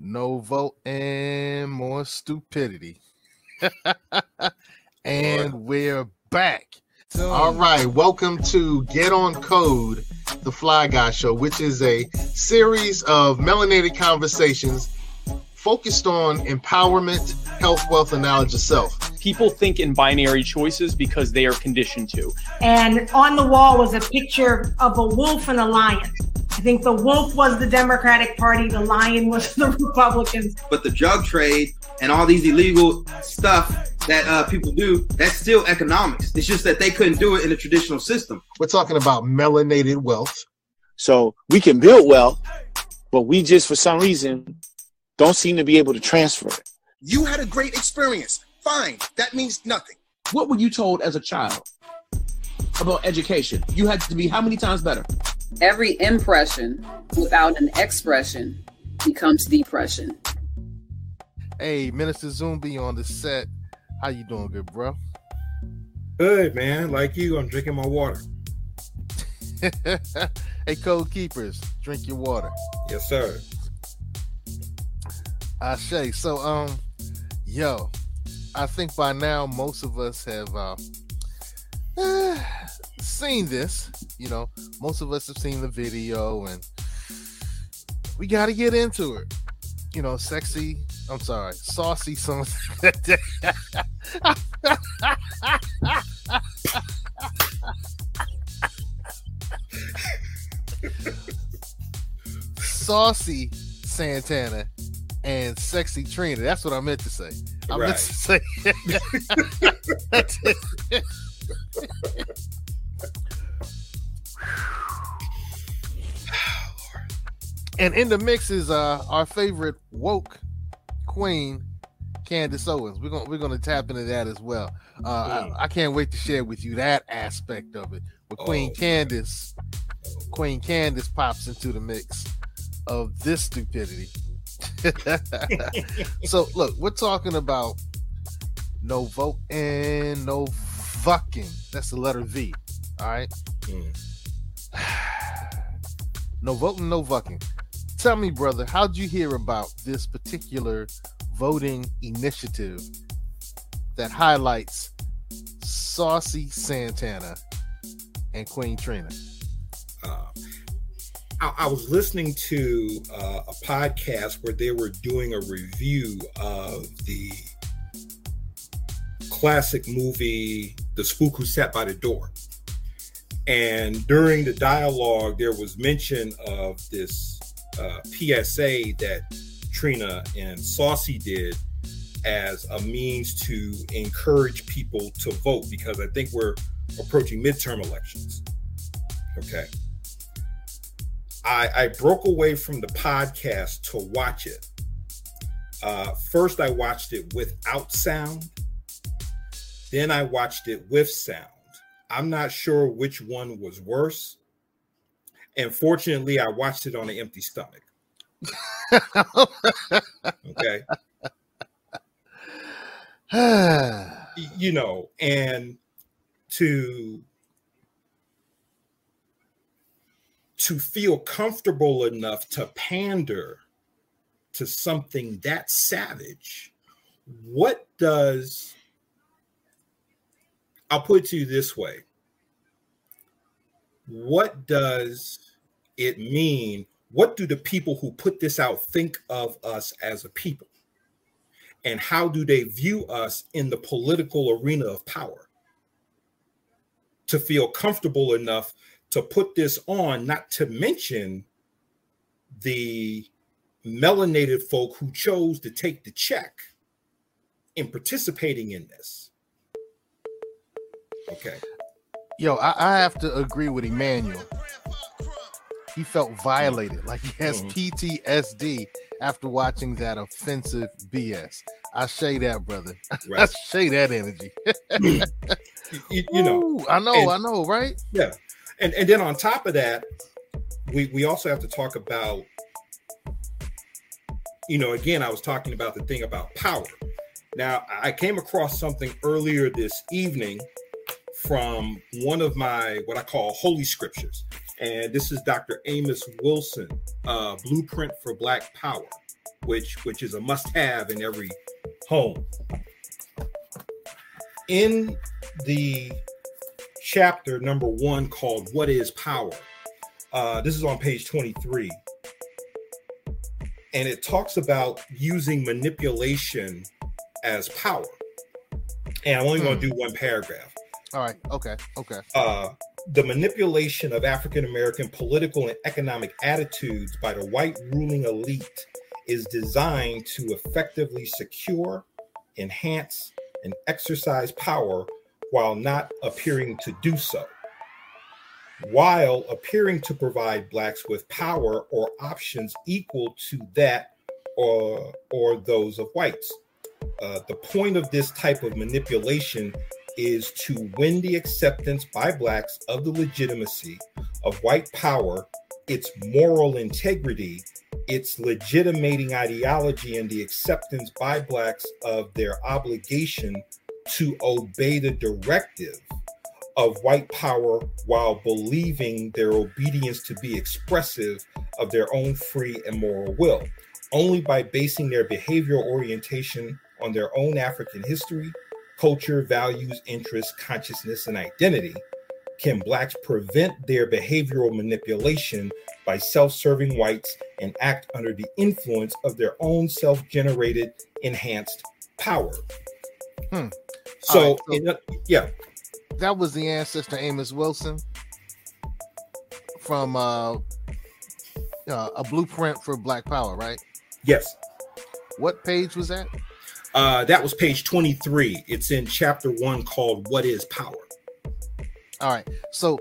no vote and more stupidity. and we're back. So, All right, welcome to Get On Code, the Fly Guy Show, which is a series of melanated conversations focused on empowerment, health, wealth, and knowledge of self. People think in binary choices because they are conditioned to. And on the wall was a picture of a wolf and a lion. I think the wolf was the Democratic Party, the lion was the Republicans. But the drug trade and all these illegal stuff that uh, people do, that's still economics. It's just that they couldn't do it in the traditional system. We're talking about melanated wealth. So we can build wealth, but we just, for some reason, don't seem to be able to transfer it. You had a great experience. Fine. That means nothing. What were you told as a child about education? You had to be how many times better? Every impression without an expression becomes depression. Hey, Minister Zumbi on the set. How you doing, good bro? Good, man. Like you, I'm drinking my water. hey, code keepers, drink your water. Yes, sir. I say so. Um, yo, I think by now most of us have uh, seen this. You know, most of us have seen the video, and we got to get into it. You know, sexy. I'm sorry, saucy. Some. saucy Santana and sexy Trina. That's what I meant to say. I right. meant to say. and in the mix is uh, our favorite woke queen, Candace Owens. We're gonna we're gonna tap into that as well. Uh, I, I, can't wait to share with you that aspect of it. But Queen oh. Candace, Queen Candace pops into the mix of this stupidity. so look, we're talking about no vote and no fucking. That's the letter V. All right. Mm. no voting, no fucking. Tell me, brother, how'd you hear about this particular voting initiative that highlights Saucy Santana and Queen Trina? Uh, I, I was listening to uh, a podcast where they were doing a review of the classic movie The Spook Who Sat by the Door. And during the dialogue, there was mention of this uh, PSA that Trina and Saucy did as a means to encourage people to vote because I think we're approaching midterm elections. Okay. I, I broke away from the podcast to watch it. Uh, first, I watched it without sound. Then I watched it with sound. I'm not sure which one was worse. And fortunately, I watched it on an empty stomach. okay. you know, and to to feel comfortable enough to pander to something that savage, what does I'll put it to you this way. What does it mean? What do the people who put this out think of us as a people? And how do they view us in the political arena of power? To feel comfortable enough to put this on, not to mention the melanated folk who chose to take the check in participating in this. Okay. Yo, I, I have to agree with Emmanuel. He felt violated, like he has mm-hmm. PTSD after watching that offensive BS. I say that, brother. Right. I say that energy. you, you, know, Ooh, I know, and, I know, right? Yeah and and then on top of that, we we also have to talk about, you know, again, I was talking about the thing about power. Now, I came across something earlier this evening from one of my what I call holy scriptures, and this is Dr. Amos Wilson, uh, Blueprint for Black Power. which which is a must-have in every home. In the chapter number one called "What Is Power," uh, this is on page twenty-three, and it talks about using manipulation as power. And I'm only going to do one paragraph. All right. Okay. Okay. Uh, the manipulation of African American political and economic attitudes by the white ruling elite is designed to effectively secure, enhance, and exercise power while not appearing to do so. While appearing to provide blacks with power or options equal to that or, or those of whites. Uh, the point of this type of manipulation is to win the acceptance by blacks of the legitimacy of white power, its moral integrity, its legitimating ideology, and the acceptance by blacks of their obligation to obey the directive of white power while believing their obedience to be expressive of their own free and moral will. Only by basing their behavioral orientation on their own African history, culture, values, interests, consciousness, and identity can blacks prevent their behavioral manipulation by self-serving whites and act under the influence of their own self-generated enhanced power. Hmm. So, right, in- yeah, that was the ancestor Amos Wilson from uh, uh, a blueprint for Black Power, right? yes. What page was that? Uh, that was page 23. It's in chapter one called What is Power? All right. So,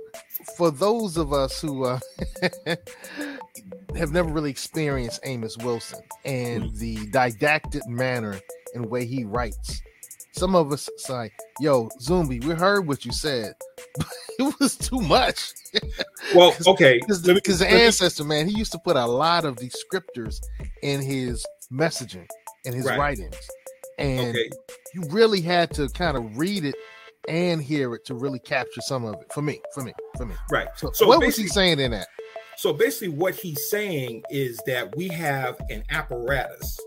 for those of us who uh, have never really experienced Amos Wilson and the didactic manner and way he writes, some of us say, "Yo, Zumbi, we heard what you said, but it was too much." Well, okay. because the let me- ancestor man, he used to put a lot of descriptors in his messaging in his Right. writings, and Okay. you really had to kind of read it and hear it to really capture some of it. For me, for me, for me. Right. So, So what was he saying in that? So basically, what he's saying is that we have an apparatus,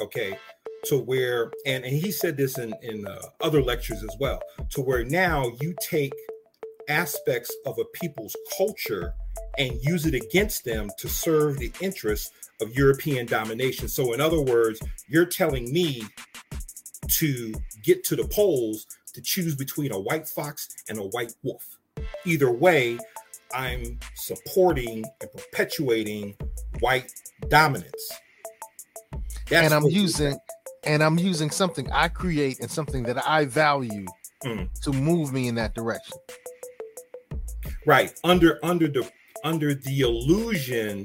okay, to where, and, and he said this in, in uh, other lectures as well, to where now you take aspects of a people's culture and use it against them to serve the interests of European domination. So, in other words, you're telling me to get to the polls to choose between a white fox and a white wolf. Either way, I'm supporting and perpetuating white dominance. That's and I'm using and I'm using something I create and something that I value Mm. to move me in that direction. right under under the under the illusion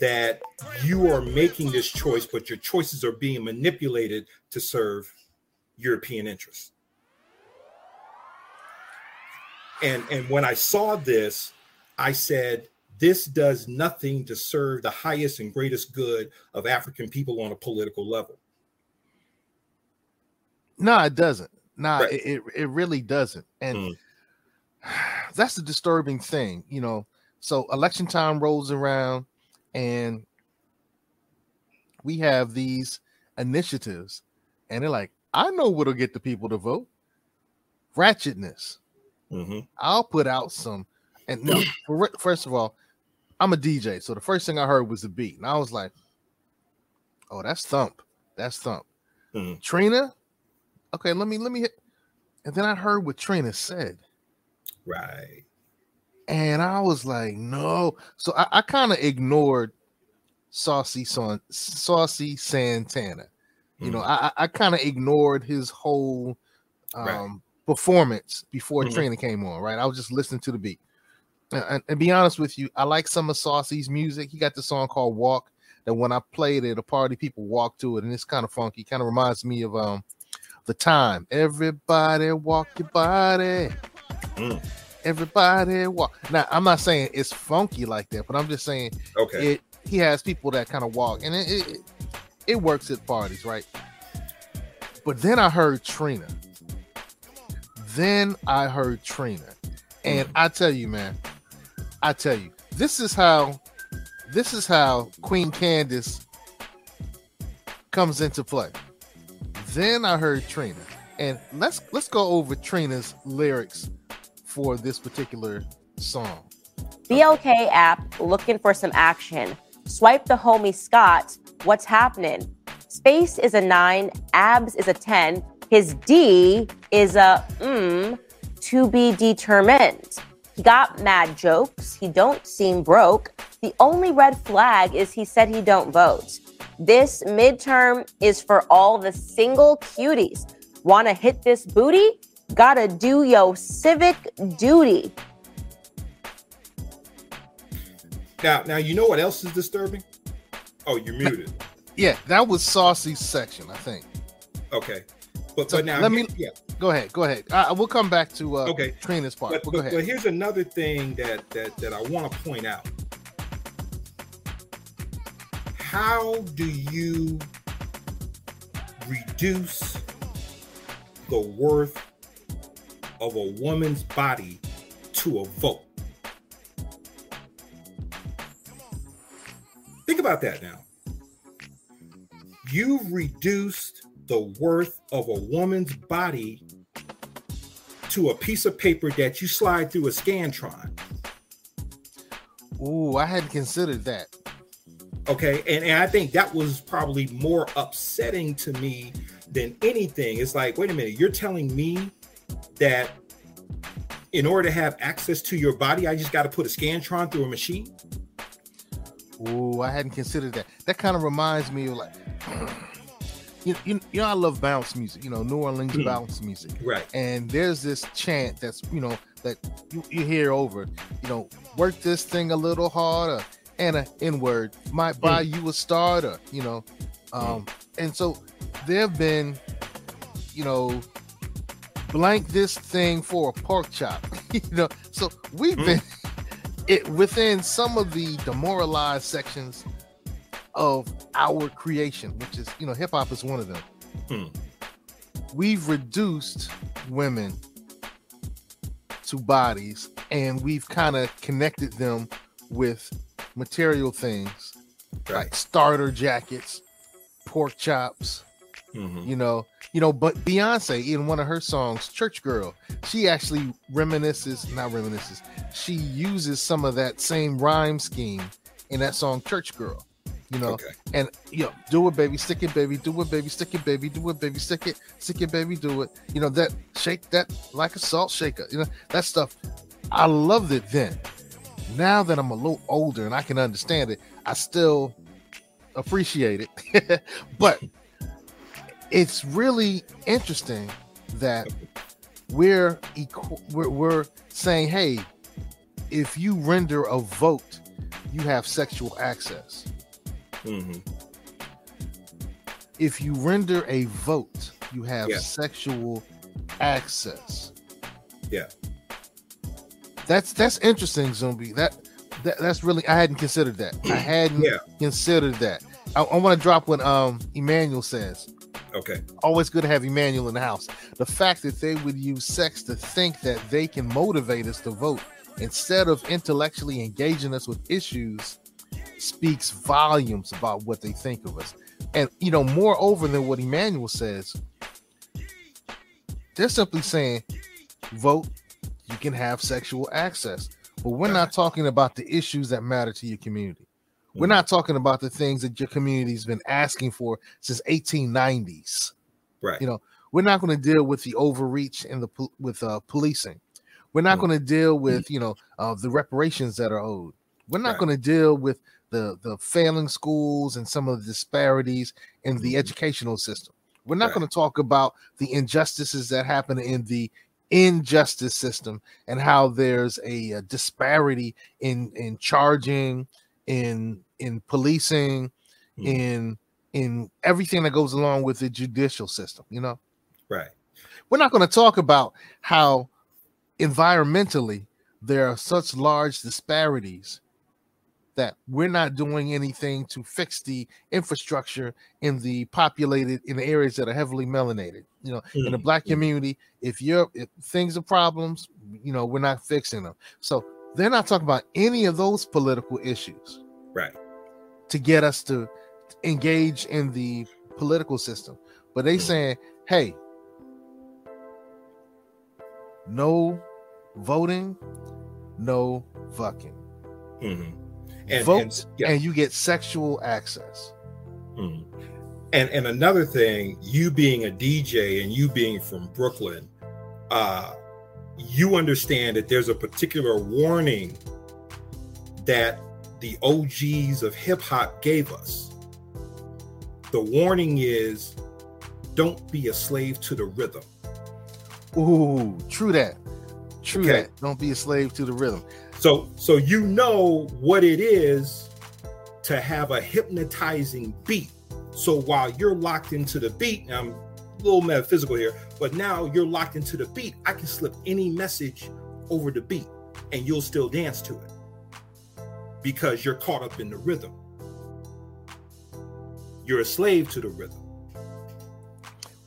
that you are making this choice, but your choices are being manipulated to serve European interests. And and when I saw this, I said, this does nothing to serve the highest and greatest good of African people on a political level. No, it doesn't. No, Right. it, it really doesn't. And Mm. that's the disturbing thing, you know. So election time rolls around and we have these initiatives, and they're like, I know what'll get the people to vote. Ratchetness. Mhm. I'll put out some. And no, for, first of all, I'm a DJ, so the first thing I heard was the beat, and I was like, "Oh, that's thump, that's thump." Mhm. Trina, okay, let me let me hit. And then I heard what Trina said, Right. And I was like, "No." So I, I kind of ignored Saucy Son, Saucy Santana. You know, I, I- I kind of ignored his whole um, Right. performance before Mhm. Trina came on. Right, I was just listening to the beat. And, and, and be honest with you, I like some of Saucy's music. He got the song called "Walk." That when I played it at a party, people walk to it, and it's kind of funky. Kind of reminds me of um, the time. Everybody walk your body. Mm. Everybody walk. Now, I'm not saying it's funky like that, but I'm just saying Okay. it. He has people that kind of walk, and it, it it works at parties, right? But then I heard Trina. Then I heard Trina, and I tell you, man, I tell you, this is how, this is how Queen Candace comes into play. Then I heard Trina, and let's let's go over Trina's lyrics for this particular song. BLK app looking for some action. Swipe the homie Scott. What's happening? Space is a nine, abs is a 10. His D is a mm, to be determined. He got mad jokes. He don't seem broke. The only red flag is he said he don't vote. This midterm is for all the single cuties. Wanna hit this booty? Gotta do your civic duty. Now, now you know what else is disturbing? Oh, you're muted. Yeah, that was Saucy's section, I think. Okay, but So but now let me yeah. go ahead. Go ahead. Uh, we'll come back to uh, Okay. Trina's part. But, Well, go but, ahead. but here's another thing that that that I want to point out. How do you reduce the worth of a woman's body to a vote? Think about that now. You've reduced the worth of a woman's body to a piece of paper that you slide through a scantron. Ooh, I hadn't considered that. Okay. And, and I think that was probably more upsetting to me than anything. It's like, wait a minute, you're telling me that in order to have access to your body, I just got to put a scantron through a machine? Ooh, I hadn't considered that. That kind of reminds me of like, you, you, you know, I love bounce music. You know, New Orleans Hmm. bounce music. Right. And there's this chant that's you know that you, you hear over. You know, work this thing a little harder, and a N N word might buy you a starter. You know, um, and so there have been, you know, blank this thing for a pork chop. you know, so we've been it within some of the demoralized sections of our creation, which is you know hip hop is one of them. Hmm. We've reduced women to bodies, and we've kind of connected them with material things like starter jackets, pork chops. Mhm. You know, you know, but Beyonce in one of her songs, Church Girl, she actually reminisces, not reminisces, she uses some of that same rhyme scheme in that song Church Girl. You know, and you know, do it, baby, stick it, baby, do it, baby, stick it, baby, do it, baby, stick it, stick it, baby, do it. You know, that shake that like a salt shaker, you know, that stuff. I loved it then. Now that I'm a little older and I can understand it, I still appreciate it. but it's really interesting that we're, equ- we're we're saying, hey, if you render a vote, you have sexual access. Mhm. If you render a vote, you have Yeah. sexual access. Yeah. That's that's interesting, Zumbi. That, that that's really I hadn't considered that. I hadn't Yeah. considered that. I, I want to drop what um Emmanuel says. Okay. Always good to have Emmanuel in the house. The fact that they would use sex to think that they can motivate us to vote instead of intellectually engaging us with issues speaks volumes about what they think of us. And you know, moreover than what Emmanuel says, they're simply saying, vote, you can have sexual access. But we're not talking about the issues that matter to your community. We're not talking about the things that your community's been asking for since 1890s. Right. You know, we're not going to deal with the overreach and the with uh, policing. We're not going to deal with you know uh, the reparations that are owed. We're not Right. going to deal with the the failing schools and some of the disparities in the educational system. We're not going to talk about the injustices that happen in the injustice system and how there's a, uh disparity in in charging in in policing in in everything that goes along with the judicial system you know? Right. we're not going to talk about how environmentally there are such large disparities that we're not doing anything to fix the infrastructure in the populated in the areas that are heavily melanated you know in the Mhm, black community. If you're if things are problems you know we're not fixing them. So they're not talking about any of those political issues. Right. To get us to engage in the political system, but they saying, hey, no voting, no fucking. Mhm. And, Vote and, yeah. and you get sexual access. Mhm. And and another thing, you being a DJ and you being from Brooklyn, uh, you understand that there's a particular warning that the OGs of hip hop gave us. The warning is don't be a slave to the rhythm. Ooh, true that. True Okay. that. Don't be a slave to the rhythm. So so you know what it is to have a hypnotizing beat. So while you're locked into the beat, I'm a little metaphysical here, but now you're locked into the beat, I can slip any message over the beat and you'll still dance to it because you're caught up in the rhythm. You're a slave to the rhythm.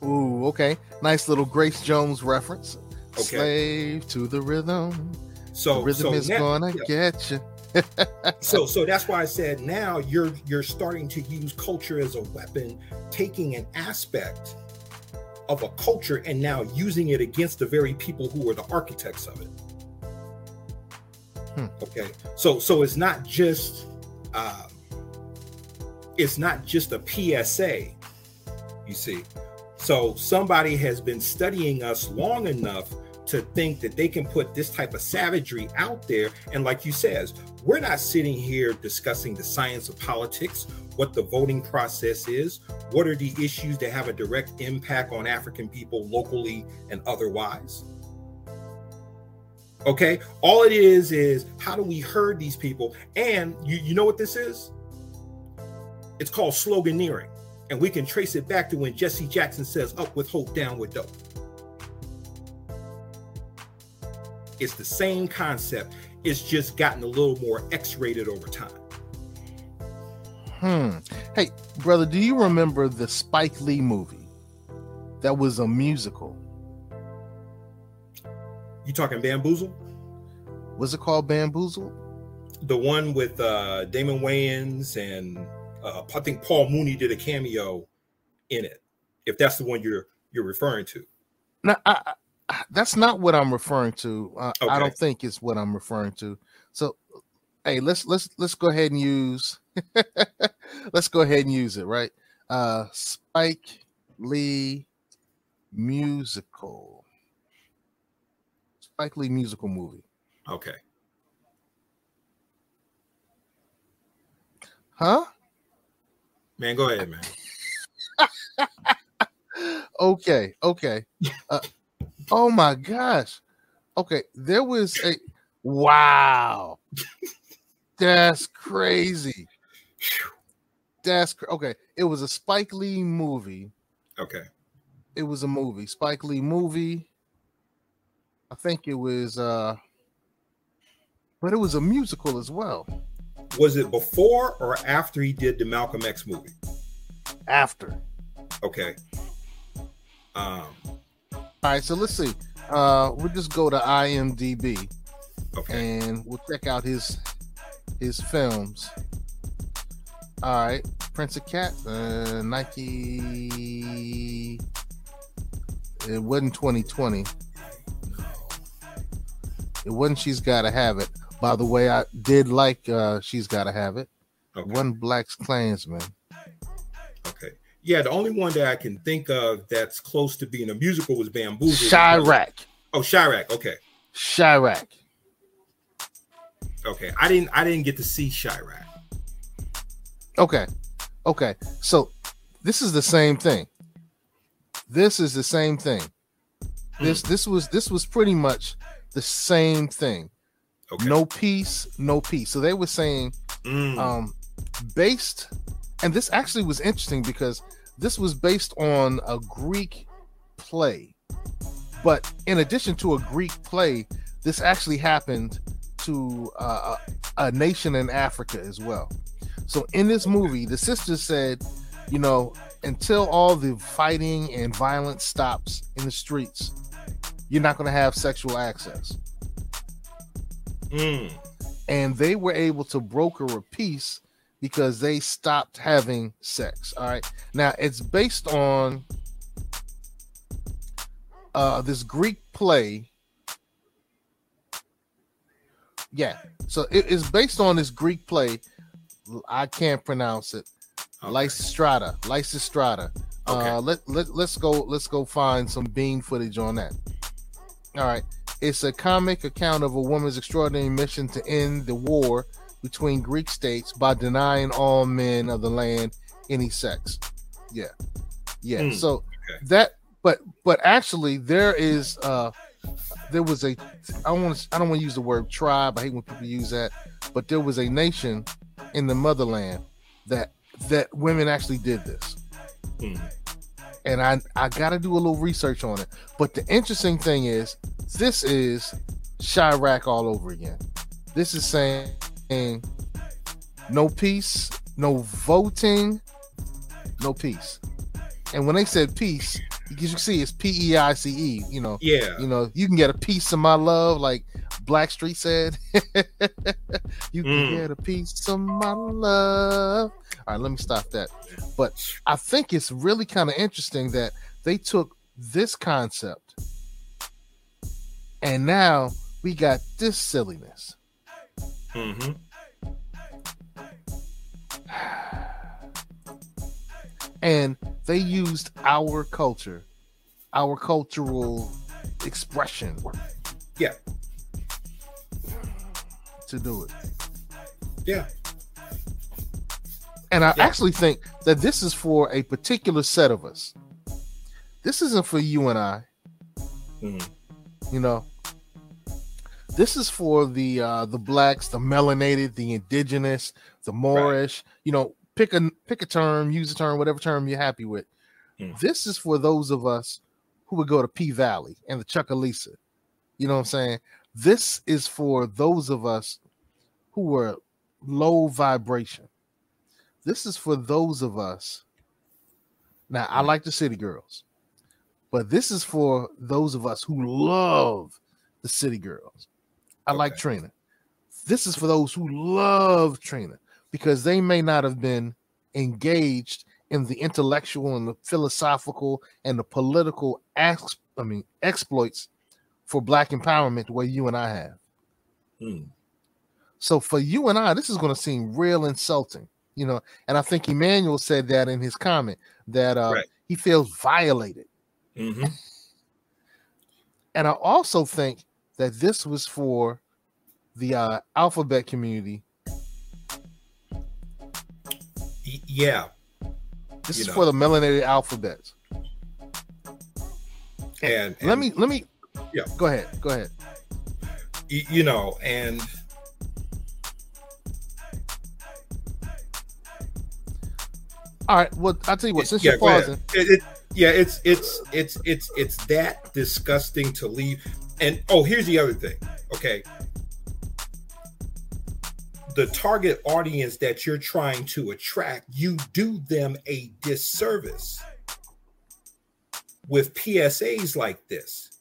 Ooh, okay. Nice little Grace Jones reference. Okay. Slave to the rhythm. So the rhythm so is now- gonna yeah. get you. so so that's why I said now you're you're starting to use culture as a weapon, taking an aspect of a culture and now using it against the very people who are the architects of it. Hmm. Okay, so so it's not just um, it's not just a PSA. You see, so somebody has been studying us long enough to think that they can put this type of savagery out there. And like you says, we're not sitting here discussing the science of politics, what the voting process is, what are the issues that have a direct impact on African people locally and otherwise. Okay, all it is is how do we herd these people? And you, you know what this is? It's called sloganeering. And we can trace it back to when Jesse Jackson says, Up with hope, down with dope. It's the same concept. It's just gotten a little more X rated over time. Hmm. Hey, brother, do you remember the Spike Lee movie that was a musical? You talking Bamboozle? Was it called Bamboozle? The one with uh, Damon Wayans and uh, I think Paul Mooney did a cameo in it. If that's the one you're you're referring to. No, I, I, that's not what I'm referring to. Uh, I don't think it's what I'm referring to. So, hey, let's let's let's go ahead and use let's go ahead and use it, right? Uh Spike Lee musical. Spike Lee musical movie. Okay. Huh? Man, go ahead, man. okay, okay. Uh, oh my gosh. Okay, there was a wow. That's crazy. That's cr- okay. It was a Spike Lee movie. Okay. It was a movie. Spike Lee movie. I think it was uh but it was a musical as well. Was it before or after he did the Malcolm X movie? After. Okay. Um, All right, so let's see. Uh we'll just go to IMDb okay. and we'll check out his his films. All right, Prince of Cat, uh, Nike. It wasn't 2020. It wasn't. She's got to have it. By the way, I did like. uh She's got to have it. Okay. One BlacKkKlansman. Okay. Yeah, the only one that I can think of that's close to being a musical was Bamboozle. Chi-Raq. Oh, Chi-Raq. Okay. Chi-Raq. Okay. I didn't I didn't get to see Chi-Raq. Okay. Okay. So this is the same thing. This is the same thing. This this was this was pretty much the same thing. Okay. No peace, no peace. So they were saying Mm. um based and this actually was interesting because this was based on a Greek play. But in addition to a Greek play, this actually happened to uh, a, a nation in Africa as well. So in this movie, the sisters said, you know, until all the fighting and violence stops in the streets, you're not going to have sexual access. Mm. And they were able to broker a peace because they stopped having sex. All right. Now it's based on uh this Greek play. Yeah. So it is based on this Greek play. I can't pronounce it. Okay. Lysistrata. Lysistrata. Okay. Uh let, let let's go let's go find some bean footage on that. All right. It's a comic account of a woman's extraordinary mission to end the war between Greek states by denying all men of the land any sex. Yeah. Yeah. Hmm, So okay. that but but actually there is uh there was a I don't want to I don't want to use the word tribe. I hate when people use that, but there was a nation in the motherland that that women actually did this. Hmm. And I I got to do a little research on it. But the interesting thing is this is Chi-Raq all over again. This is saying no peace, no voting, no peace. And when they said peace, because you see it's P E I C E, you know, Yeah. you know, you can get a piece of my love, like Blackstreet said. you can Mm. get a piece of my love. All right, let me stop that. But I think it's really kind of interesting that they took this concept and now we got this silliness. Mm-hmm. And they used our culture, our cultural expression Yeah. To do it. Yeah. And I Yeah. actually think that this is for a particular set of us. This isn't for you and I. Mhm. You know, this is for the uh the blacks, the melanated, the indigenous, the Moorish. You know, pick a pick a term, use a term, whatever term you're happy with. Mm. This is for those of us who would go to P Valley and the Chucalissa. You know what I'm saying? This is for those of us who were low vibration. This is for those of us. Now, I like the city girls, but this is for those of us who love the city girls. I like Okay. Trina. This is for those who love Trina because they may not have been engaged in the intellectual and the philosophical and the political ex- I mean exploits for black empowerment the way you and I have. Hmm. So for you and I, this is going to seem real insulting, you know. And I think Emmanuel said that in his comment that uh, Right. he feels violated. Mm-hmm. And I also think that this was for the uh, alphabet community. Yeah. This You is know. for the melanated alphabets. And, let me let me Yeah. go ahead. Go ahead. y- you know, and All right. Well, I'll tell you what. Since yeah, you're pausing, It, it, yeah, it's it's it's it's it's that disgusting to leave. And oh, here's the other thing. Okay, the target audience that you're trying to attract, you do them a disservice with PSAs like this.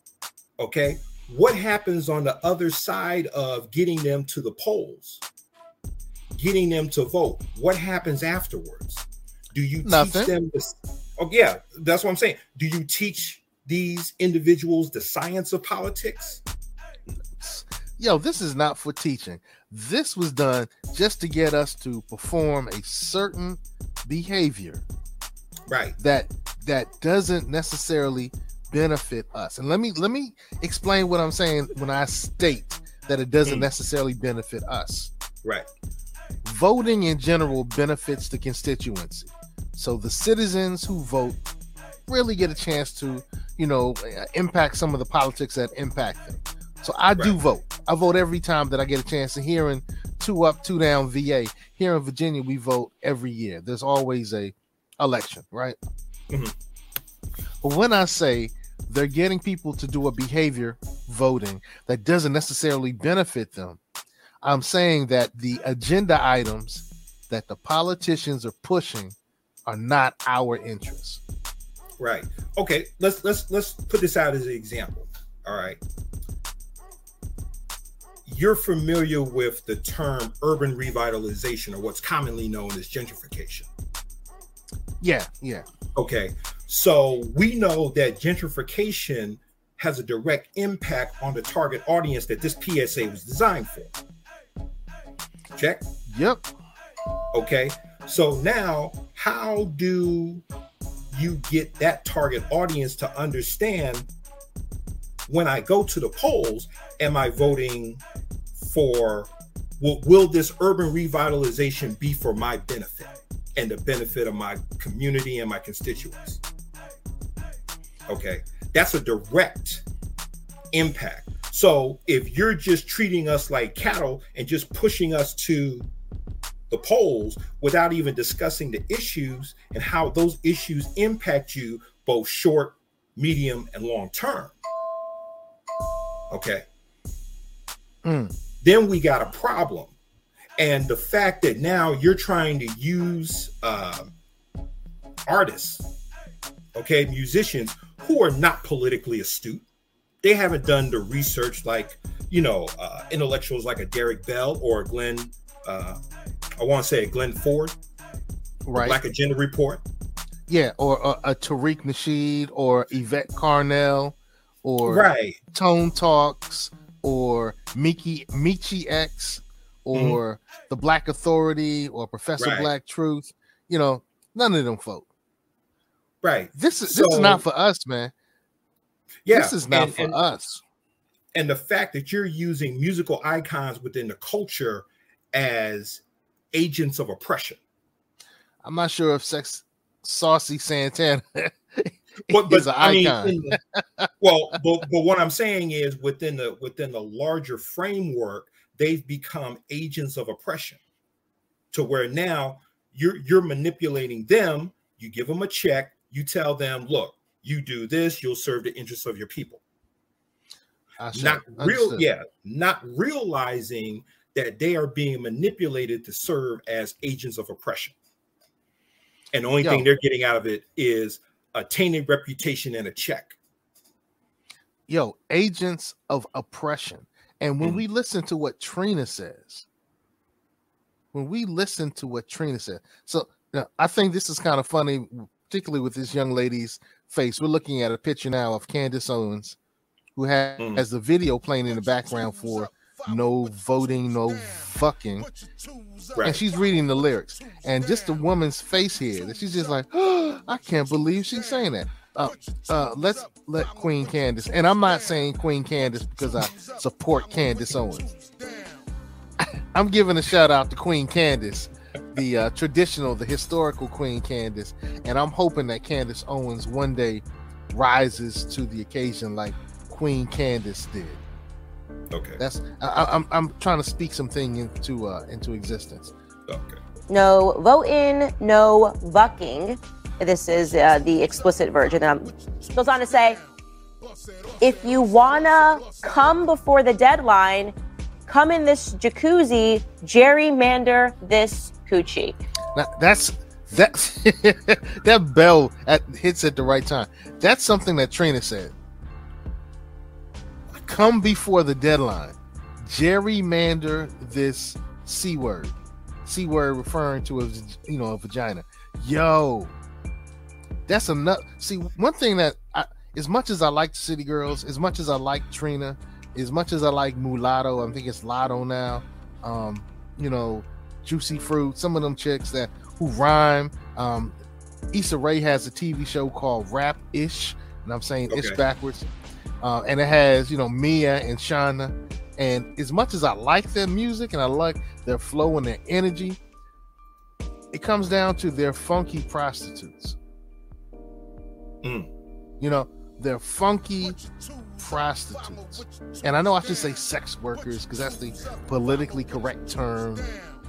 Okay, what happens on the other side of getting them to the polls, getting them to vote? What happens afterwards? Do you Nothing. teach them this? Oh, yeah, that's what I'm saying. Do you teach these individuals the science of politics? yo, this is not for teaching. This was done just to get us to perform a certain behavior Right. that that doesn't necessarily benefit us. And let me let me explain what I'm saying when I state that it doesn't Mm. necessarily benefit us. Right. Voting in general benefits the constituency. So the citizens who vote really get a chance to, you know, uh, impact some of the politics that impact them. So I do vote. I vote every time that I get a chance. And here in two up, two down VA, here in Virginia, we vote every year. There's always a election, right? Mhm. But when I say they're getting people to do a behavior voting that doesn't necessarily benefit them, I'm saying that the agenda items that the politicians are pushing are not our interests. Right. Okay. Let's let's let's put this out as an example. All right. you're familiar with the term urban revitalization or what's commonly known as gentrification. Yeah, yeah. Okay. So we know that gentrification has a direct impact on the target audience that this PSA was designed for. Check. Yep. Okay. So now, how do you get that target audience to understand when I go to the polls, am I voting for will, will this urban revitalization be for my benefit and the benefit of my community and my constituents? Okay, that's a direct impact. So if you're just treating us like cattle and just pushing us to the polls without even discussing the issues and how those issues impact you both short, medium, and long term. Okay. Mm. Then we got a problem. And the fact that now you're trying to use uh, artists, okay, musicians who are not politically astute. They haven't done the research like, you know, uh, intellectuals like a Derrick Bell or a Glen, uh, I want to say a Glen Ford, Right. Black Agenda Report. Yeah, or a, a Tariq Nasheed or Yvette Carnell or Right. Tone Talks or Miki Michi X or the Black Authority or Professor Mm-hmm. Right. Black Truth. You know, none of them folk. Right. This is this is not for us, man. Yeah. This is not and- for and- us. and the fact that you're using musical icons within the culture as agents of oppression. I'm not sure if Sex Saucy Santana But, is but an I mean, icon. the- well, but, but what I'm saying is within the within the larger framework, they've become agents of oppression, to where now you're you're manipulating them. You give them a check. You tell them, look, you do this, you'll serve the interests of your people. Not real Understood. yeah not realizing that they are being manipulated to serve as agents of oppression and the only Yo. thing they're getting out of it is a tainted reputation and a check yo, agents of oppression. And Mm. when we listen to what Trina says, when we listen to what Trina said, so now, I think this is kind of funny, particularly with this young lady's face. We're looking at a picture now of Candace Owens, who has, Mm. has the video playing in the background for no voting, no fucking. Right. And she's reading the lyrics. And just the woman's face here, that she's just like, I can't believe she's saying that. Uh, uh, let's let Queen Candace, and I'm not saying Queen Candace because I support Candace Owens. I'm giving a shout out to Queen Candace, the uh, traditional, the historical Queen Candace, and I'm hoping that Candace Owens one day rises to the occasion like Queen Candace did. okay That's I, I- I'm I'm trying to speak something into uh, into existence. okay No vote in, no bucking. This is uh, the explicit version. Um, goes on to say, if you wanna come before the deadline, come in this jacuzzi, gerrymander this coochie. Now, that's that that bell at, hits at the right time. That's something that Trina said. Come before the deadline. Gerrymander this c word. C word referring to a you know a vagina. Yo, that's enough. See, one thing that I, as much as I like City Girls, as much as I like Trina, as much as I like Mulatto, I think it's Latto now. Um, you know, Juicy Fruit, some of them chicks that who rhyme. Um, Issa Rae has a TV show called Rap Ish, and I'm saying ish backwards. Uh, and it has you know Mia and Shawna. And as much as I like their music and I like their flow and their energy, it comes down to they're funky prostitutes. Mm. You know, they're funky prostitutes. And I know I should say sex workers because that's the politically correct term.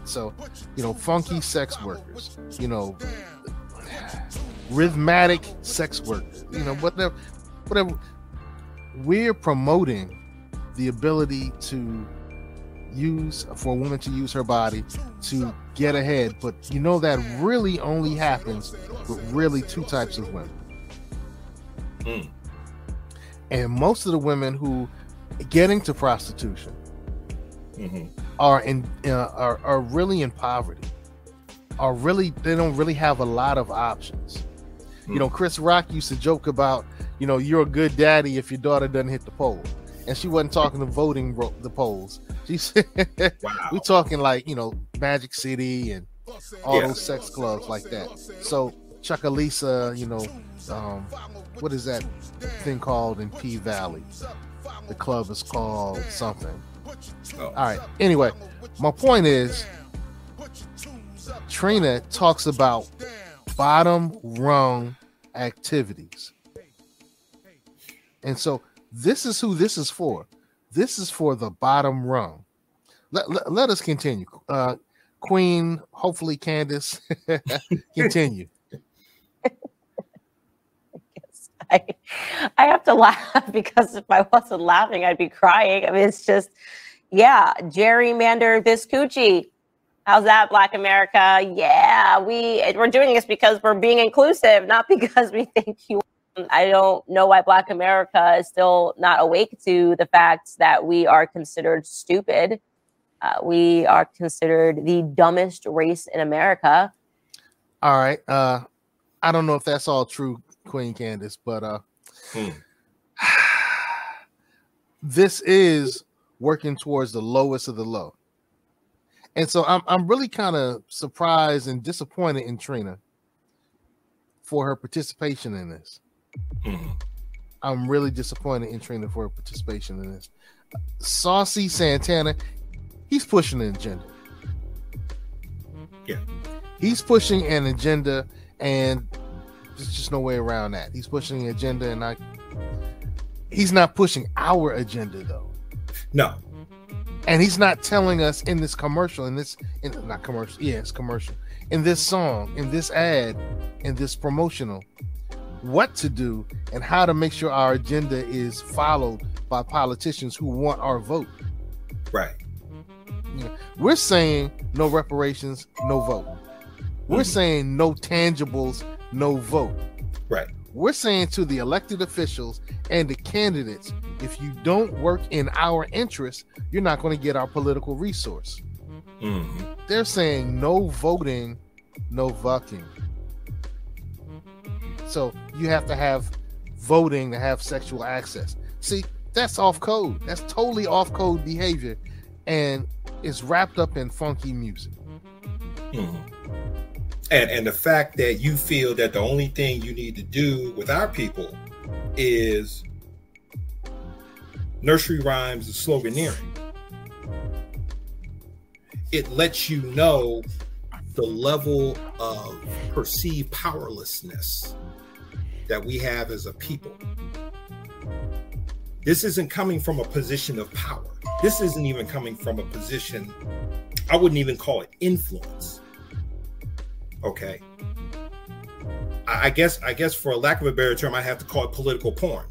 So, you know, funky sex workers, you know, rhythmatic sex workers, you know, whatever, whatever. We're promoting the ability to use for a woman to use her body to get ahead. But you know, that really only happens with really two types of women. Hmm. And most of the women who get into prostitution are in uh, are are really in poverty. Are really they don't really have a lot of options. You know, Chris Rock used to joke about, you know, you're a good daddy if your daughter doesn't hit the poll, and she wasn't talking to voting ro- the polls. She said, "We talking like you know Magic City and all those sex clubs like that." So Chucalissa, you know, um, what is that thing called in P Valley? The club is called something. Oh. All right. Anyway, my point is, Trina talks about bottom rung activities. And so this is who this is for. This is for the bottom rung. Let, let, let us continue. Uh, Queen, hopefully Candace, continue. I, I have to laugh because if I wasn't laughing, I'd be crying. I mean, it's just, yeah, gerrymander this coochie. How's that, Black America? Yeah, we we're doing this because we're being inclusive, not because we think you. I don't know why Black America is still not awake to the fact that we are considered stupid. Uh, we are considered the dumbest race in America. All right. Uh, I don't know if that's all true, Queen Candace, but uh, this is working towards the lowest of the low. And so I'm I'm really kind of surprised and disappointed in Trina for her participation in this. I'm really disappointed in Trina for her participation in this. Saucy Santana, he's pushing an agenda. Yeah. He's pushing an agenda, and there's just no way around that. He's pushing an agenda, and I he's not pushing our agenda though. No. And he's not telling us in this commercial, in this in not commercial, yeah, it's commercial, in this song, in this ad, in this promotional, what to do and how to make sure our agenda is followed by politicians who want our vote. Right. We're saying no reparations, no vote. We're saying no tangibles, no vote. Right. We're saying to the elected officials and the candidates, if you don't work in our interest, you're not going to get our political resource. Mhm. They're saying no voting, no fucking. So you have to have voting to have sexual access. See, that's off code. That's totally off code behavior and it's wrapped up in funky music. Mhm. And and the fact that you feel that the only thing you need to do with our people is nursery rhymes and sloganeering. It lets you know the level of perceived powerlessness that we have as a people. This isn't coming from a position of power. This isn't even coming from a position, I wouldn't even call it influence. Okay. I guess I guess for a lack of a better term, I have to call it political porn.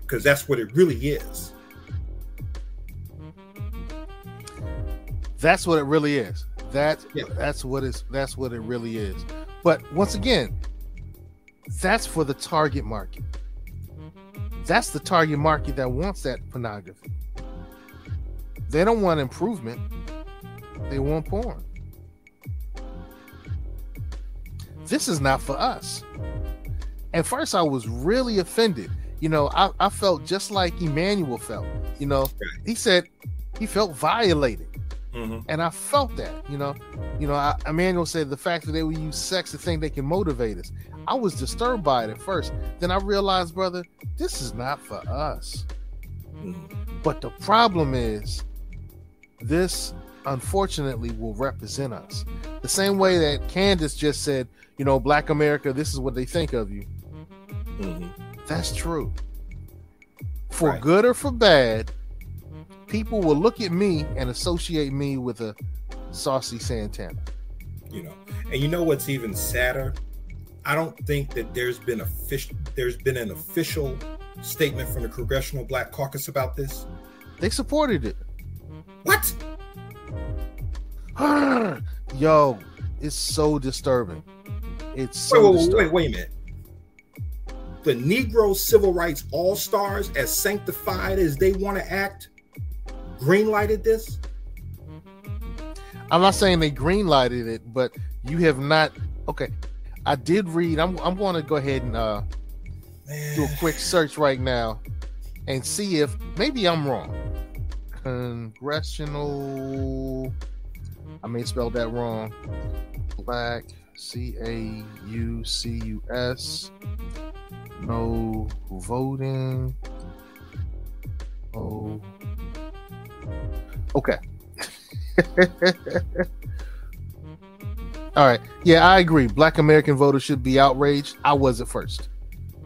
Because that's what it really is. That's what it really is. That's that's what it's that's what it really is. But once again, that's for the target market. That's the target market that wants that pornography. They don't want improvement. They want porn. This is not for us. At first, I was really offended. You know, I, I felt just like Emmanuel felt. You know, he said he felt violated. Mm-hmm. And I felt that, you know, you know, I, Emmanuel said the fact that they would use sex to think they can motivate us. I was disturbed by it at first. Then I realized, brother, this is not for us. Mm. But the problem is, this unfortunately will represent us. The same way that Candace just said, you know, Black America, this is what they think of you. Mm-hmm. That's true. For good or for bad, people will look at me and associate me with a saucy Santana. You know. And you know what's even sadder? I don't think that there's been a official there's been an official statement from the Congressional Black Caucus about this. They supported it. What? Yo, it's so disturbing. It's Wait, so wait, wait, disturbing. wait, wait a minute. The Negro civil rights all stars, as sanctified as they want to act, green lighted this? I'm not saying they green lighted it, but you have not. Okay, I did read. I'm I'm going to go ahead and uh, do a quick search right now and see if maybe I'm wrong. Congressional. I may spell that wrong. Black C A U C U S. No voting. Oh. Okay. All right. Yeah, I agree. Black American voters should be outraged. I was at first.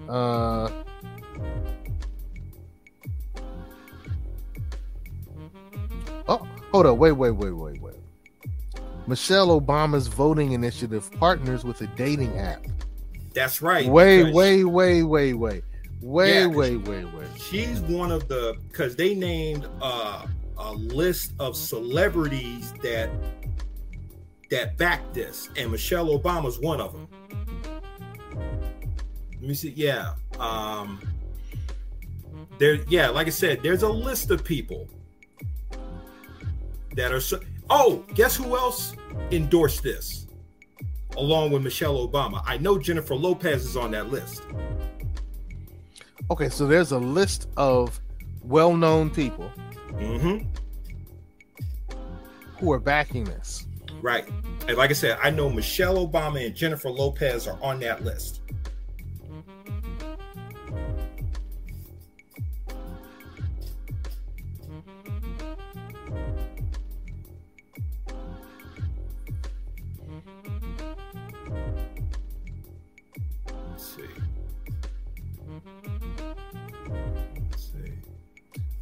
Uh, oh, hold up. Wait, wait, wait, wait, wait. Michelle Obama's voting initiative partners with a dating app. That's right. Because wait, wait, wait, wait. Wait, Yeah, wait, wait, wait. She's one of the because they named uh, a list of celebrities that that back this, and Michelle Obama's one of them. Let me see. Yeah. Um, there. Yeah. Like I said, there's a list of people that are. So, oh, guess who else endorsed this? Along with Michelle Obama, I know Jennifer Lopez is on that list. Okay, so there's a list of well-known people Mm-hmm. who are backing this. Right. And like I said, I know Michelle Obama and Jennifer Lopez are on that list.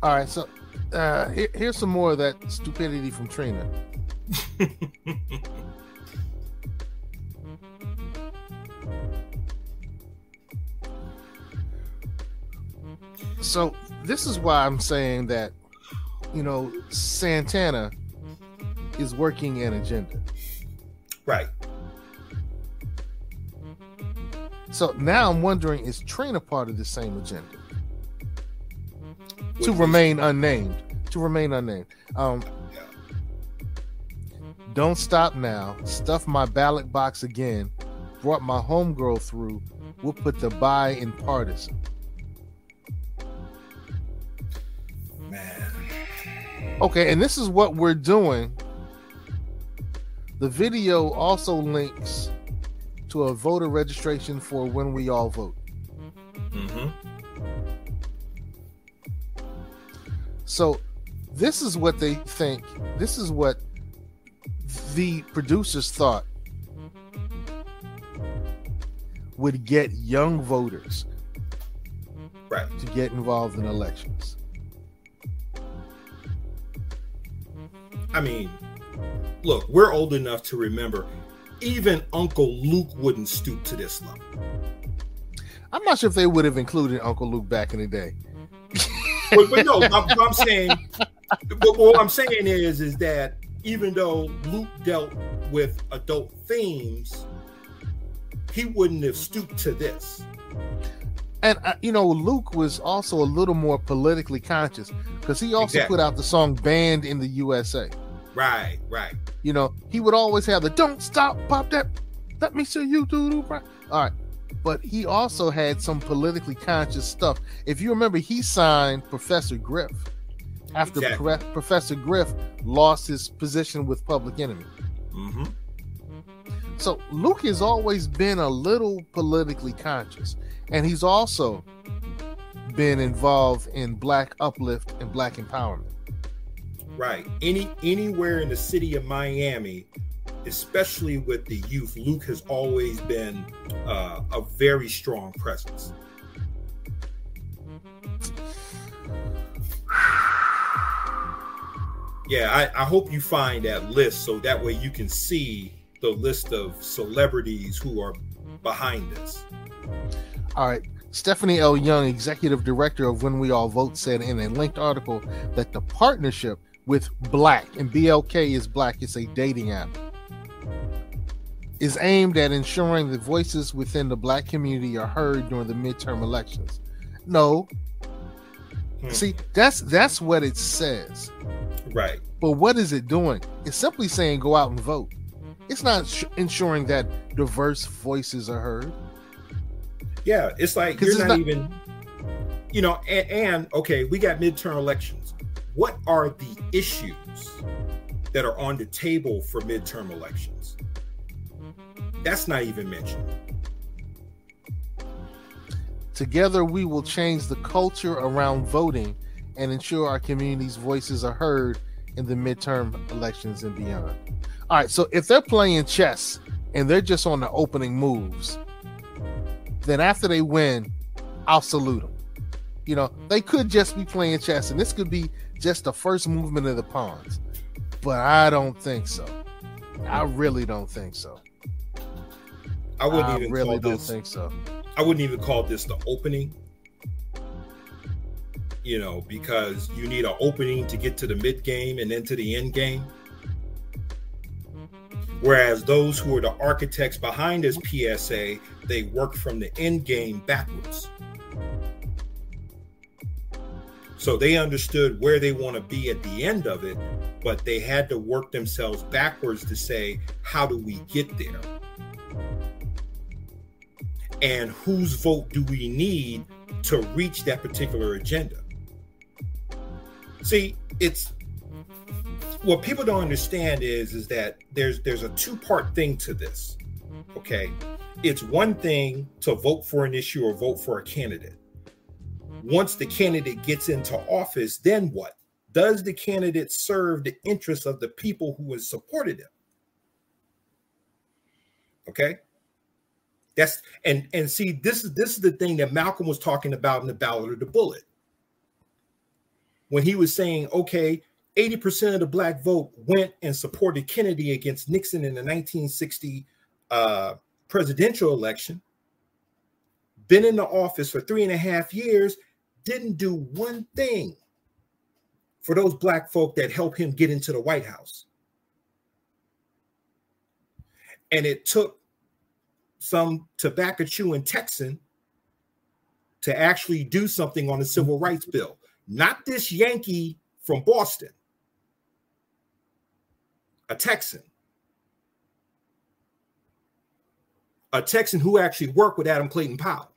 All right, so uh, here, here's some more of that stupidity from Trina. so this is why I'm saying that, you know, Santana is working an agenda. Right. So now I'm wondering, is Trina part of the same agenda? To remain unnamed. To remain unnamed. Um, don't stop now. Stuff my ballot box again. Brought my homegirl through. We'll put the buy in partisan. Man. Okay, and this is what we're doing. The video also links to a voter registration for when we all vote. Mm-hmm. So this is what they think. This is what the producers thought would get young voters right to get involved in elections. I mean, look, we're old enough to remember even Uncle Luke wouldn't stoop to this level. I'm not sure if they would have included Uncle Luke back in the day. But, but no, I'm, I'm saying, but what I'm saying is, is that even though Luke dealt with adult themes, he wouldn't have stooped to this. And uh, you know, Luke was also a little more politically conscious because he also Exactly. put out the song "Banned in the USA." Right, right. You know, he would always have the "Don't stop, pop that, let me see you do do." All right, but he also had some politically conscious stuff. If you remember, he signed Professor Griff after Exactly. Pre- Professor Griff lost his position with Public Enemy. Mm-hmm. So Luke has always been a little politically conscious, and he's also been involved in black uplift and black empowerment. Right. Any anywhere in the city of Miami, especially with the youth, Luke has always been uh, a very strong presence. Yeah, I, I hope you find that list so that way you can see the list of celebrities who are behind this. All right. Stephanie L. Young, executive director of When We All Vote, said in a linked article that the partnership with Black, and BLK is Black, it's a dating app, is aimed at ensuring the voices within the Black community are heard during the midterm elections. No, Hmm. See, that's that's what it says. Right. But what is it doing? It's simply saying go out and vote. It's not sh- ensuring that diverse voices are heard. Yeah, it's like you're it's not, not- even, you know, and, and okay, we got midterm elections. What are the issues that are on the table for midterm elections? That's not even mentioned. Together, we will change the culture around voting and ensure our community's voices are heard in the midterm elections and beyond. All right, so if they're playing chess and they're just on the opening moves, then after they win, I'll salute them. You know, they could just be playing chess, and this could be just the first movement of the pawns, but I don't think so. I really don't think so. I wouldn't I even really call don't this. think so. I wouldn't even call this the opening. You know, because you need an opening to get to the mid game and then to the end game. Whereas those who are the architects behind this PSA, they work from the end game backwards. So they understood where they want to be at the end of it, but they had to work themselves backwards to say, how do we get there? And whose vote do we need to reach that particular agenda? See, it's what people don't understand is is that there's there's a two-part thing to this. Okay? It's one thing to vote for an issue or vote for a candidate. Once the candidate gets into office, then what? Does the candidate serve the interests of the people who has supported him? Okay? That's and and see this is this is the thing that Malcolm was talking about in the Ballot or the Bullet. When he was saying, okay, 80% of the black vote went and supported Kennedy against Nixon in the 1960 uh, presidential election, been in the office for three and a half years, didn't do one thing for those black folk that helped him get into the White House. And it took some tobacco chewing Texan to actually do something on the civil rights bill. Not this Yankee from Boston, a Texan. A Texan who actually worked with Adam Clayton Powell.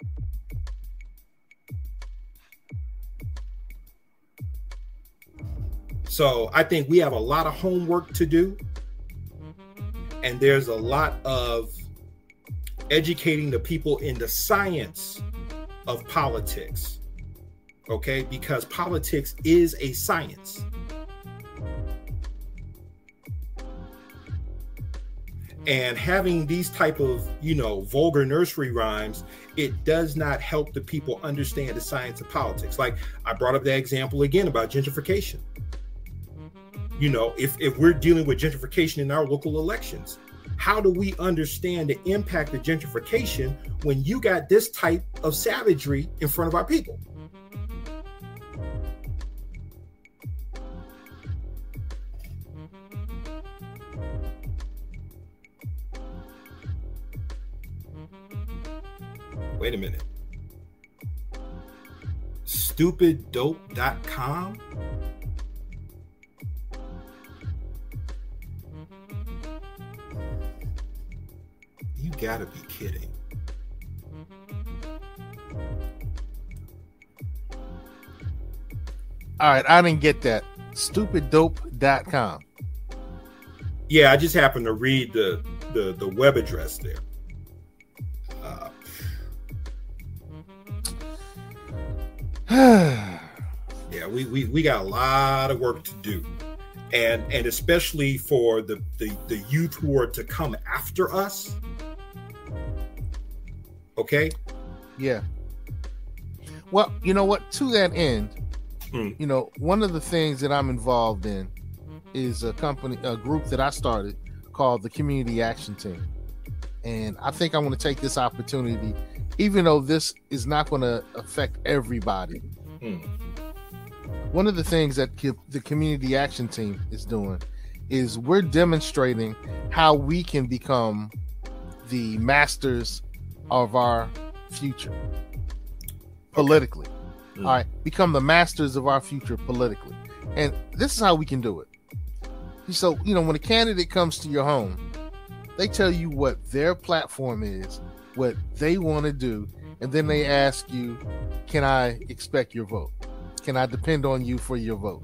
So I think we have a lot of homework to do. Mm-hmm. And there's a lot of educating the people in the science of politics. Okay? Because politics is a science. and having these type of you know vulgar nursery rhymes it does not help the people understand the science of politics like i brought up that example again about gentrification you know if if we're dealing with gentrification in our local elections how do we understand the impact of gentrification when you got this type of savagery in front of our people? Wait a minute. Stupiddope.com gotta be kidding All right, I didn't get that. Stupiddope.com. yeah i just happened to read the the, the web address there uh, yeah we, we we got a lot of work to do and and especially for the, the the youth who are to come after us okay Yeah. Well, you know what? To that end, Hmm. you know, one of the things that I'm involved in is a company, a group that I started called the Community Action Team. And I think I want to take this opportunity, even though this is not going to affect everybody. Hmm. One of the things that the Community Action Team is doing is we're demonstrating how we can become the masters of our future politically. Mm. All right, become the masters of our future politically. And this is how we can do it. So, you know, when a candidate comes to your home, they tell you what their platform is, what they want to do, and then they ask you, Can I expect your vote? Can I depend on you for your vote?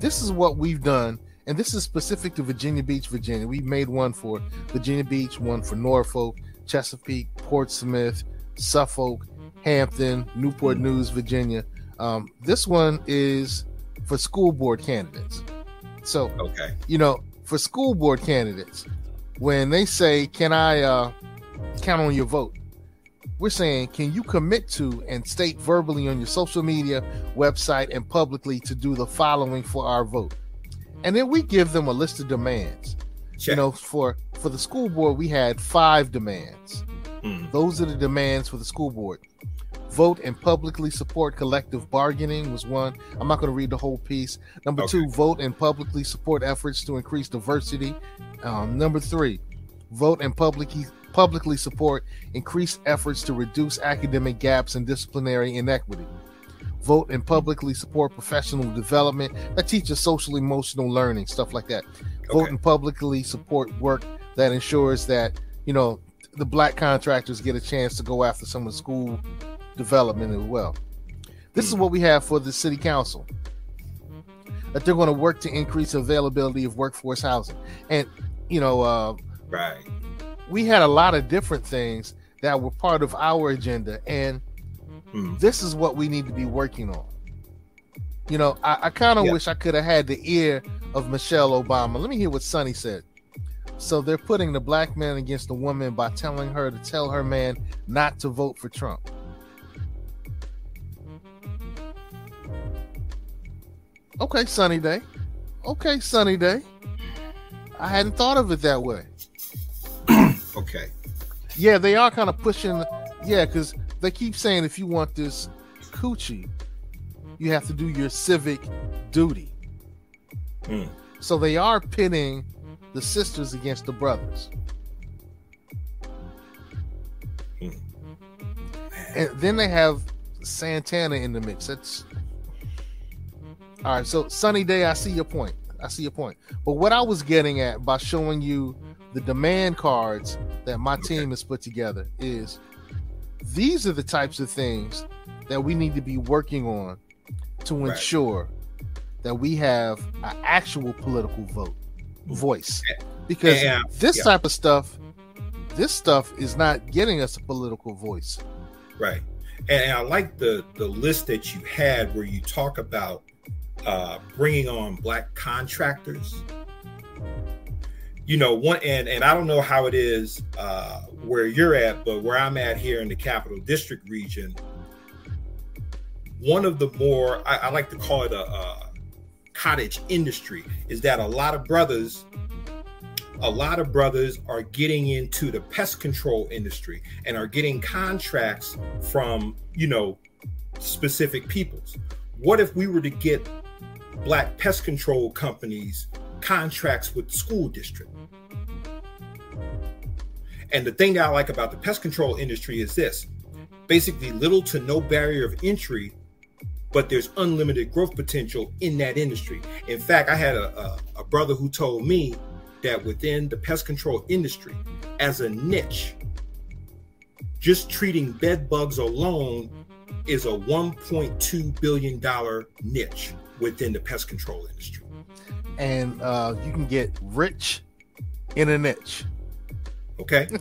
This is what we've done, and this is specific to Virginia Beach, Virginia. We made one for Virginia Beach, one for Norfolk, Chesapeake, Portsmouth, Suffolk, Hampton, Newport News, Virginia. Um, this one is for school board candidates. So, okay, you know, for school board candidates, when they say, "Can I uh, count on your vote?" We're saying, "Can you commit to and state verbally on your social media, website, and publicly to do the following for our vote?" And then we give them a list of demands. You know, for for the school board, we had five demands. Mm. Those are the demands for the school board. Vote and publicly support collective bargaining was one. I'm not going to read the whole piece. Number Okay. two, vote and publicly support efforts to increase diversity. Um, number three, vote and publicly publicly support increased efforts to reduce academic gaps and disciplinary inequity. Vote and publicly support professional development that teaches social emotional learning, stuff like that. Vote and publicly support work that ensures that you know the black contractors get a chance to go after some of the school development as well. This is what we have for the city council. That they're going to work to increase availability of workforce housing, and you know, uh, right. we had a lot of different things that were part of our agenda, and this is what we need to be working on. You know, I, I kind of Yeah. wish I could have had the ear of Michelle Obama. Let me hear what Sonny said. So they're putting the black man against the woman by telling her to tell her man not to vote for Trump. Okay, Sunny Day. Okay, Sunny Day. I hadn't thought of it that way. Okay. Yeah, they are kind of pushing. Yeah, because they keep saying if you want this coochie, you have to do your civic duty. Mm. So they are pitting the sisters against the brothers. Mm. And then they have Santana in the mix. That's all right. So Sunny Day, I see your point. I see your point. But what I was getting at by showing you the demand cards that my team has put together is these are the types of things that we need to be working on to Right. ensure that we have an actual political vote voice because Yeah, this yeah. type of stuff this stuff is not getting us a political voice Right. And, I like the the list that you had where you talk about uh, bringing on black contractors. You know, one and and I don't know how it is uh, where you're at, but where I'm at here in the Capital District region, one of the more I, I like to call it a, a cottage industry is that a lot of brothers a lot of brothers are getting into the pest control industry and are getting contracts from you know specific peoples. What if we were to get black pest control companies contracts with school district? And the thing that i like about the pest control industry is this. Basically little to no barrier of entry but there's unlimited growth potential in that industry. In fact i had a, a, a brother who told me that within the pest control industry as a niche just treating bed bugs alone is a 1.2 billion dollar niche within the pest control industry. And uh, you can get rich in a niche. Okay.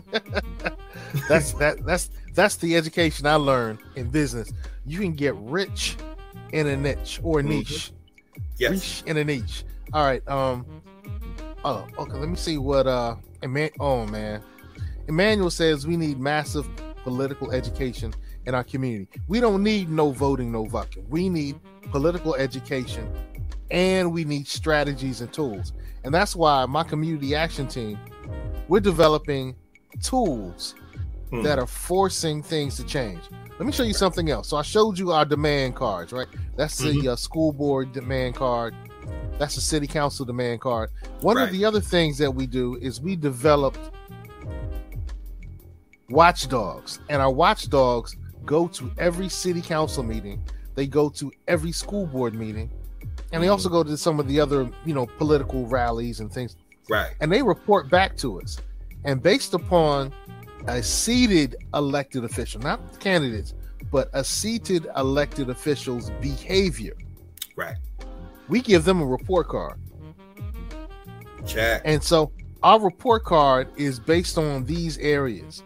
That's that that's that's the education i learned in business. You can get rich in a niche or a Mhm. niche. Yes. Rich in a niche. All right um oh okay let me see what uh Eman- oh man. Emmanuel says we need massive political education in our community. We don't need no voting no fucking we need political education and we need strategies and tools. And that's why my community action team we're developing tools Hmm. that are forcing things to change let me show you something else so i showed you our demand cards right that's the Mhm. uh, school board demand card that's the city council demand card one of the other things that we do is we developed watchdogs and our watchdogs go to every city council meeting. They go to every school board meeting, and they also go to some of the other, you know, political rallies and things. Right. And they report back to us. And based upon a seated elected official, not candidates, but a seated elected official's behavior, Right. we give them a report card. Check. And so our report card is based on these areas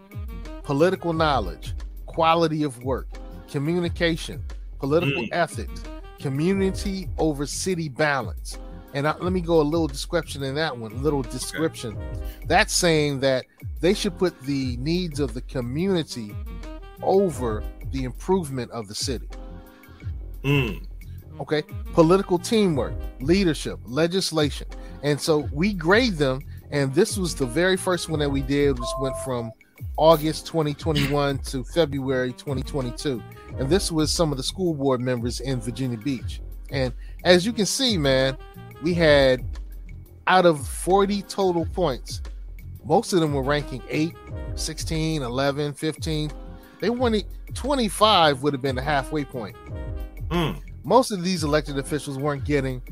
political knowledge, quality of work, communication, political Mm. ethics, community over city balance. And I, let me go a little description in that one, little description. That's saying that they should put the needs of the community over the improvement of the city. Mm. Okay. Political teamwork, leadership, legislation. And so we grade them. And this was the very first one that we did, which went from August 2021 to February 2022. And this was some of the school board members in Virginia Beach. And as you can see, man, we had out of 40 total points, most of them were ranking 8, 16, 11, 15. They wanted 25 would have been the halfway point. Mm. Most of these elected officials weren't getting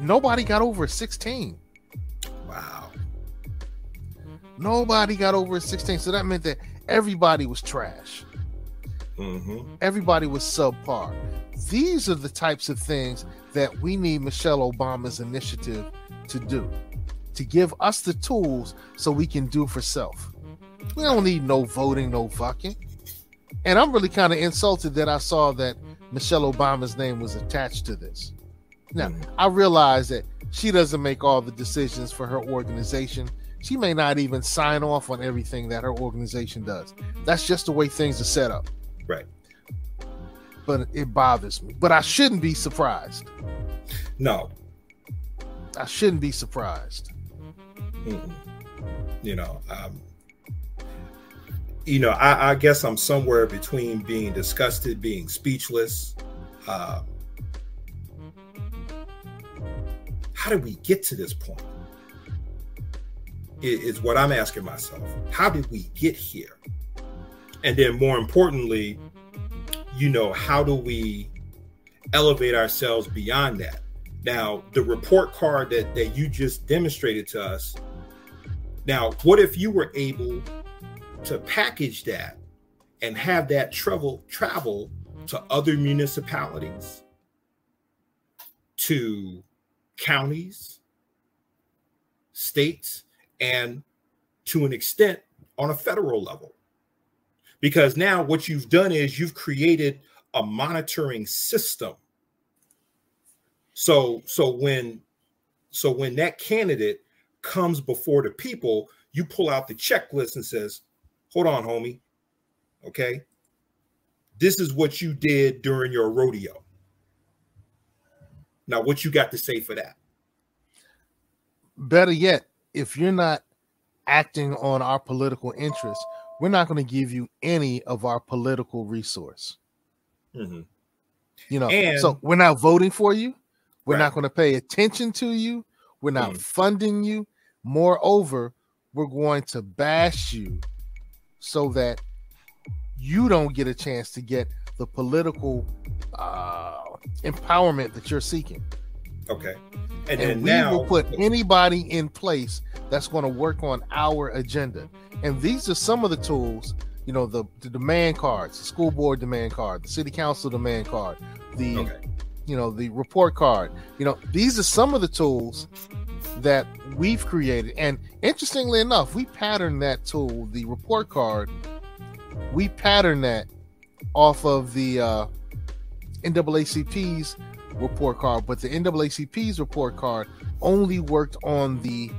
nobody got over 16. Wow. Nobody got over 16. So that meant that everybody was trash. Mm-hmm. Everybody was subpar. These are the types of things that we need Michelle Obama's initiative to do, to give us the tools so we can do for self. We don't need no voting, no fucking. And I'm really kind of insulted that I saw that Michelle Obama's name was attached to this. Now, I realize that she doesn't make all the decisions for her organization. She may not even sign off on everything that her organization does. That's just the way things are set up. Right. But it bothers me. But I shouldn't be surprised. No. I shouldn't be surprised. Mm-mm. You know, um, you know, I, I guess I'm somewhere between being disgusted, being speechless. Uh, how did we get to this point? Is what I'm asking myself. How did we get here? And then, more importantly, you know, how do we elevate ourselves beyond that? Now, the report card that, that you just demonstrated to us. Now, what if you were able to package that and have that travel travel to other municipalities, to counties, states, and to an extent on a federal level? Because now what you've done is you've created a monitoring system so so when so when that candidate comes before the people, you pull out the checklist and says, "Hold on, homie. Okay? This is what you did during your rodeo. Now what you got to say for that?" Better yet, if you're not acting on our political interests, we're not going to give you any of our political resource. Mhm. You know, And- so we're not voting for you. We're Right. not going to pay attention to you. We're not Mhm. funding you. Moreover, we're going to bash you so that you don't get a chance to get the political uh, empowerment that you're seeking. Okay. And, And, then we now will put anybody in place that's going to work on our agenda. And these are some of the tools, you know, the, the demand cards, the school board demand card, the city council demand card, the you know, the report card. You know, these are some of the tools that we've created. And interestingly enough, we patterned that tool, the report card, we patterned that off of the uh NAACP's report card, but the NAACP's report card only worked on the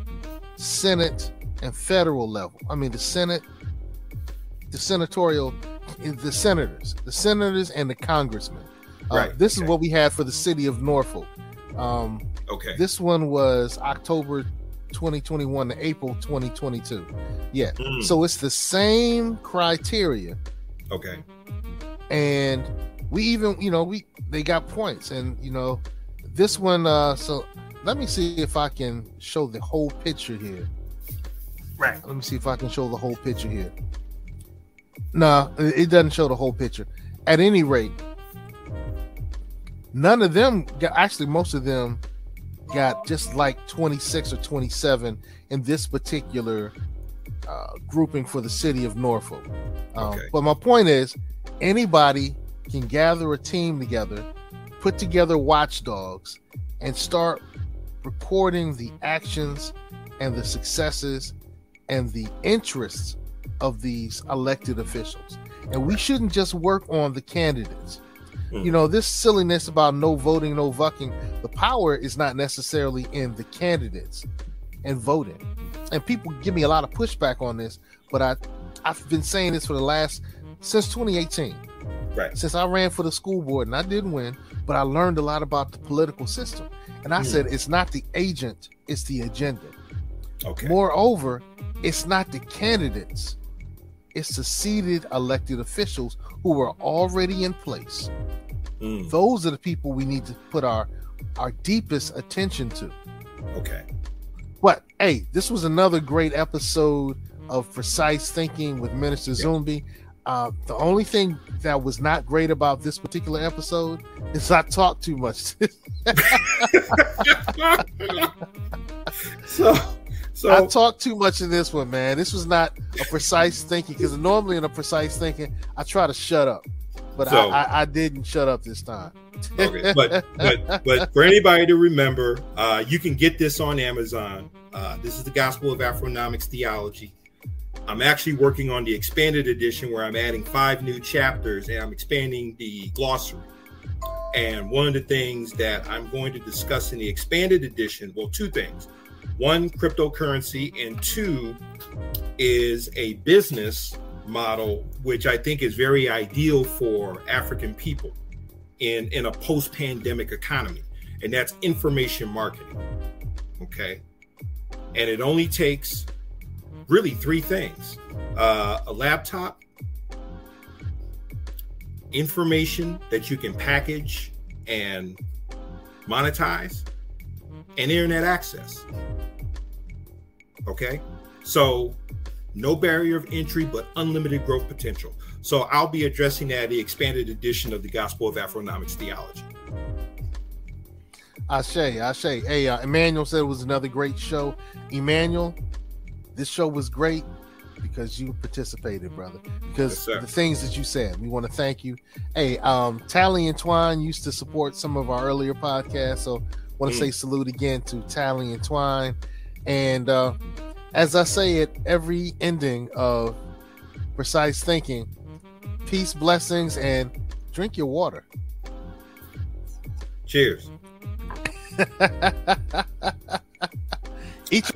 Senate and federal level. I mean, the Senate, the senatorial, the senators, the senators, and the congressmen. Uh, Right, This is what we had for the city of Norfolk. Um, Okay. This one was October 2021 to April 2022. Yeah. Mm. So it's the same criteria Okay. and we even you know we they got points and you know this one uh so let me see if i can show the whole picture here right let me see if i can show the whole picture here No, it doesn't show the whole picture. At any rate, none of them got actually most of them got just like 26 or 27 in this particular uh, grouping for the city of Norfolk. Um, Okay. But my point is, anybody can gather a team together, put together watchdogs, and start recording the actions and the successes and the interests of these elected officials. And we shouldn't just work on the candidates. Mm. You know, this silliness about no voting, no vucking, the power is not necessarily in the candidates and voting. And people give me a lot of pushback on this, but I I've been saying this for the last since 2018. Right. Since I ran for the school board and I didn't win, but I learned a lot about the political system. And I Mm. said it's not the agent, it's the agenda. Okay. Moreover, it's not the candidates, it's the seated elected officials who are already in place. Mm, Those are the people we need to put our our deepest attention to. okay. But hey, this was another great episode of Precise Thinking with Minister Zumbi. Uh, the only thing that was not great about this particular episode is I talked too much. so, so I talked too much in this one, man. This was not a precise thinking because normally in a precise thinking, I try to shut up, but So- I, I, I didn't shut up this time. okay, but but but for anybody to remember, uh, you can get this on Amazon. Uh, this is the Gospel of Afronomics Theology. I'm actually working on the expanded edition where I'm adding five new chapters and I'm expanding the glossary. And one of the things that I'm going to discuss in the expanded edition, well, two things. One, cryptocurrency, and two is a business model, which I think is very ideal for African people in, in a post pandemic economy, and that's information marketing. Okay. And it only takes really three things uh, a laptop, information that you can package and monetize, and internet access. Okay. So, no barrier of entry, but unlimited growth potential. So, I'll be addressing that the expanded edition of the Gospel of Afronomics Theology. Ashe, Ashe. Hey, uh, Emmanuel said it was another great show. Emmanuel, this show was great because you participated, brother. Because Yes, the things that you said, we want to thank you. Hey, um, Tally and Twine used to support some of our earlier podcasts, so want to Mm. say salute again to Tally and Twine. And uh, as I say at every ending of Precise Thinking, peace, blessings, and drink your water. Cheers. Each